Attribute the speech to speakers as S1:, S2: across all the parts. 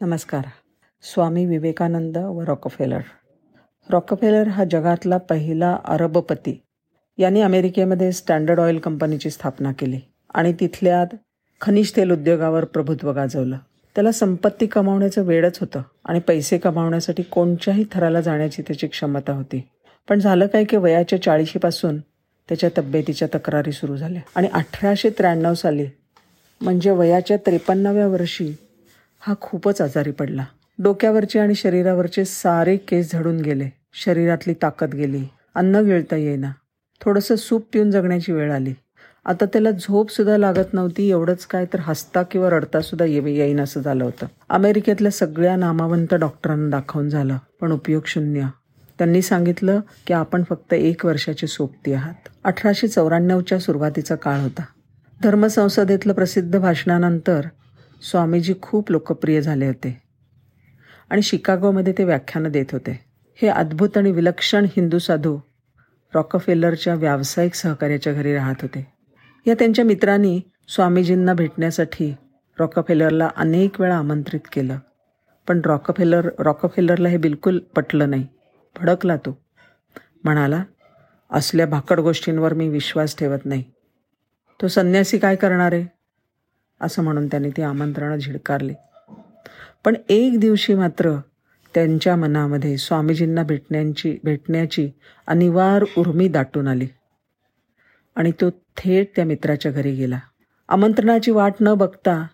S1: नमस्कार. स्वामी विवेकानंद व Rockefeller Rockefeller हा जगातला पहिला अरबपती. यांनी अमेरिकेमध्ये स्टँडर्ड ऑइल कंपनीची स्थापना केली आणि तिथल्या खनिज तेल उद्योगावर प्रभुत्व गाजवलं. त्याला संपत्ती कमावण्याचं वेळच होतं आणि पैसे कमावण्यासाठी कोणत्याही थराला जाण्याची त्याची क्षमता होती. पण झालं काय की वयाच्या चाळीशीपासून त्याच्या तब्येतीच्या तक्रारी सुरू झाल्या आणि अठराशे त्र्याण्णव साली म्हणजे वयाच्या त्रेपन्नाव्या वर्षी हा खूपच आजारी पडला. डोक्यावरचे आणि शरीरावरचे सारे केस झडून गेले. शरीरातली ताकद गेली. अन्न गिळता येईना. थोडंसं सूप पिऊन जगण्याची वेळ आली. आता त्याला झोप सुद्धा लागत नव्हती. एवढंच काय तर हसता किंवा रडता सुद्धा येईन असं झालं होतं. अमेरिकेतल्या सगळ्या नामावंत डॉक्टरांना दाखवून झालं पण उपयोग शून्य. त्यांनी सांगितलं की आपण फक्त एक वर्षाची सोबती आहात. अठराशे चौऱ्याण्णवच्या सुरुवातीचा काळ होता. धर्मसंसदेतलं प्रसिद्ध भाषणानंतर स्वामीजी खूप लोकप्रिय झाले होते. आणि शिकागोमध्ये ते व्याख्यानं देत होते. हे अद्भुत आणि विलक्षण हिंदू साधू रॉकफेलरच्या व्यावसायिक सहकार्याच्या घरी राहत होते. या त्यांच्या मित्रांनी स्वामीजींना भेटण्यासाठी रॉकफेलरला अनेक वेळा आमंत्रित केलं. पण रॉकफेलर रॉकफेलरला हे बिलकुल पटलं नाही. भडकला तो. म्हणाला असल्या भाकड गोष्टींवर मी विश्वास ठेवत नाही. तो संन्यासी काय करणार आहे? असं म्हणून त्यांनी ती आमंत्रणं झिडकारली. पण एक दिवशी मात्र त्यांच्या मनामध्ये स्वामीजींना भेटण्याची भेटण्याची अनिवार उर्मी दाटून आली. आणि तो थेट त्या मित्राच्या घरी गेला. आमंत्रणाची वाट न बघता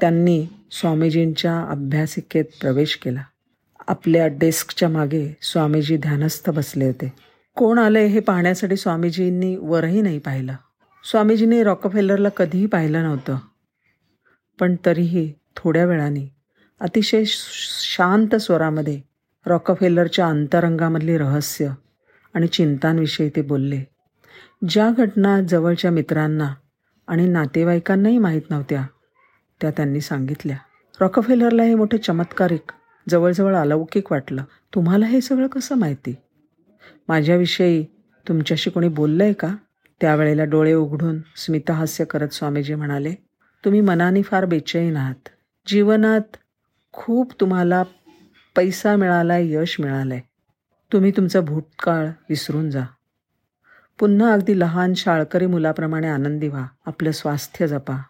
S1: त्यांनी स्वामीजींच्या अभ्यासिकेत प्रवेश केला. आपल्या डेस्कच्या मागे स्वामीजी ध्यानस्थ बसले होते. कोण आले हे पाहण्यासाठी स्वामीजींनी वरही नाही पाहिलं. स्वामीजींनी रॉकफेलरला कधीही पाहिलं नव्हतं. पण तरीही थोड्या वेळाने अतिशय शांत स्वरामध्ये रॉकफेलरच्या अंतरंगामधली रहस्य आणि चिंतांविषयी ते बोलले. ज्या घटना जवळच्या मित्रांना आणि नातेवाईकांनाही माहीत नव्हत्या त्या त्यांनी सांगितल्या. रॉकफेलरला हे मोठे चमत्कारिक जवळजवळ अलौकिक वाटलं. तुम्हाला हे सगळं कसं माहिती? माझ्याविषयी तुमच्याशी कोणी बोललं आहे का? त्यावेळेला डोळे उघडून स्मितहास्य करत स्वामीजी म्हणाले तुम्ही मनाने फार बेचैन आहात. जीवनात खूप तुम्हाला पैसा मिळाला आहे यश मिळालं आहे तुम्ही तुमचं भूतकाळ विसरून जा. पुन्हा अगदी लहान शाळकरी मुलाप्रमाणे आनंदी व्हा. आपलं स्वास्थ्य जपा.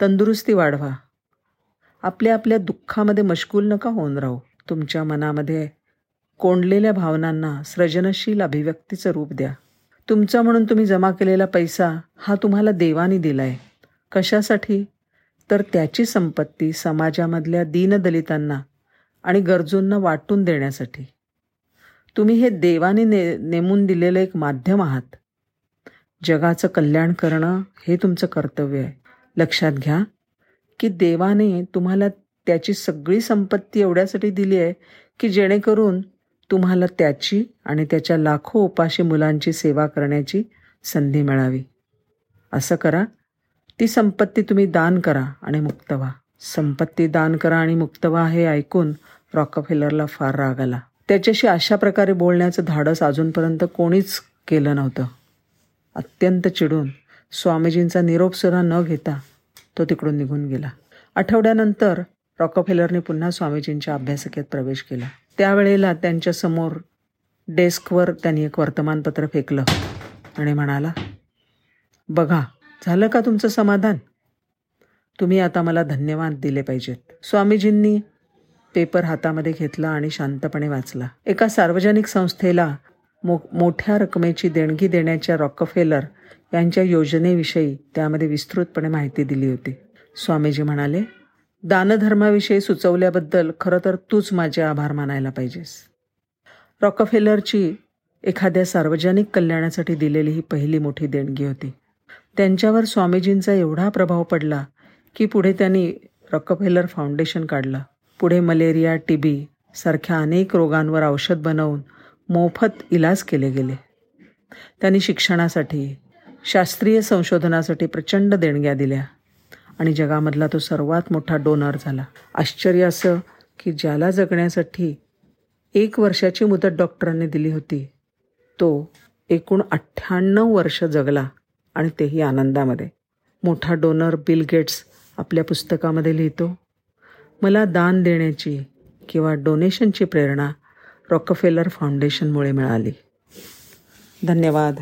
S1: तंदुरुस्ती वाढवा. आपल्या आपल्या दुःखामध्ये मशगूल नका होऊन राहू. तुमच्या मनामध्ये कोंडलेल्या भावनांना सृजनशील अभिव्यक्तीचं रूप द्या. तुमचा म्हणून तुम्ही जमा केलेला पैसा हा तुम्हाला देवानी दिला आहे कशासाठी? तर त्याची संपत्ती समाजामधल्या दीनदलितांना आणि गरजूंना वाटून देण्यासाठी. तुम्ही हे देवाने ने नेमून दिलेलं एक माध्यम आहात. जगाचं कल्याण करणं हे तुमचं कर्तव्य आहे. लक्षात घ्या की देवाने तुम्हाला त्याची सगळी संपत्ती एवढ्यासाठी दिली आहे की जेणेकरून तुम्हाला त्याची आणि त्याच्या लाखो उपाशी मुलांची सेवा करण्याची संधी मिळावी. असं करा. ती संपत्ती तुम्ही दान करा आणि मुक्त व्हा. संपत्ती दान करा आणि मुक्त व्हा हे ऐकून रॉकफेलरला फार राग आला. त्याच्याशी अशा प्रकारे बोलण्याचं धाडस अजूनपर्यंत कोणीच केलं नव्हतं. अत्यंत चिडून स्वामीजींचा निरोपसुद्धा न घेता तो तिकडून निघून गेला. आठवड्यानंतर रॉकफेलरने पुन्हा स्वामीजींच्या अभ्यासकेत प्रवेश केला. त्यावेळेला त्यांच्यासमोर डेस्कवर त्यांनी एक वर्तमानपत्र फेकलं आणि म्हणाला बघा झालं का तुमचं समाधान? तुम्ही आता मला धन्यवाद दिले पाहिजेत. स्वामीजींनी पेपर हातामध्ये घेतला आणि शांतपणे वाचला. एका सार्वजनिक संस्थेला मो मोठ्या रकमेची देणगी देण्याच्या रॉकफेलर यांच्या योजनेविषयी त्यामध्ये विस्तृतपणे माहिती दिली होती. स्वामीजी म्हणाले दानधर्माविषयी सुचवल्याबद्दल खरं तर तूच माझे आभार मानायला पाहिजेस. रॉकफेलरची एखाद्या सार्वजनिक कल्याणासाठी दिलेली ही पहिली मोठी देणगी होती. त्यांच्यावर स्वामीजींचा एवढा प्रभाव पडला की पुढे त्यांनी रॉकफेलर फाउंडेशन काढलं. पुढे मलेरिया टी बी सारख्या अनेक रोगांवर औषध बनवून मोफत इलाज केले गेले. त्यांनी शिक्षणासाठी शास्त्रीय संशोधनासाठी प्रचंड देणग्या दिल्या आणि जगामधला तो सर्वात मोठा डोनर झाला. आश्चर्य असं की ज्याला जगण्यासाठी एक वर्षाची मुदत डॉक्टरांनी दिली होती तो एकूण अठ्ठ्याण्णव वर्ष जगला. आणि तेही आनंदामध्ये. मोठा डोनर बिल गेट्स आपल्या पुस्तकामध्ये लिहितो. मला दान देण्याची किंवा डोनेशनची प्रेरणा रॉकफेलर फाउंडेशनमुळे मिळाली. धन्यवाद.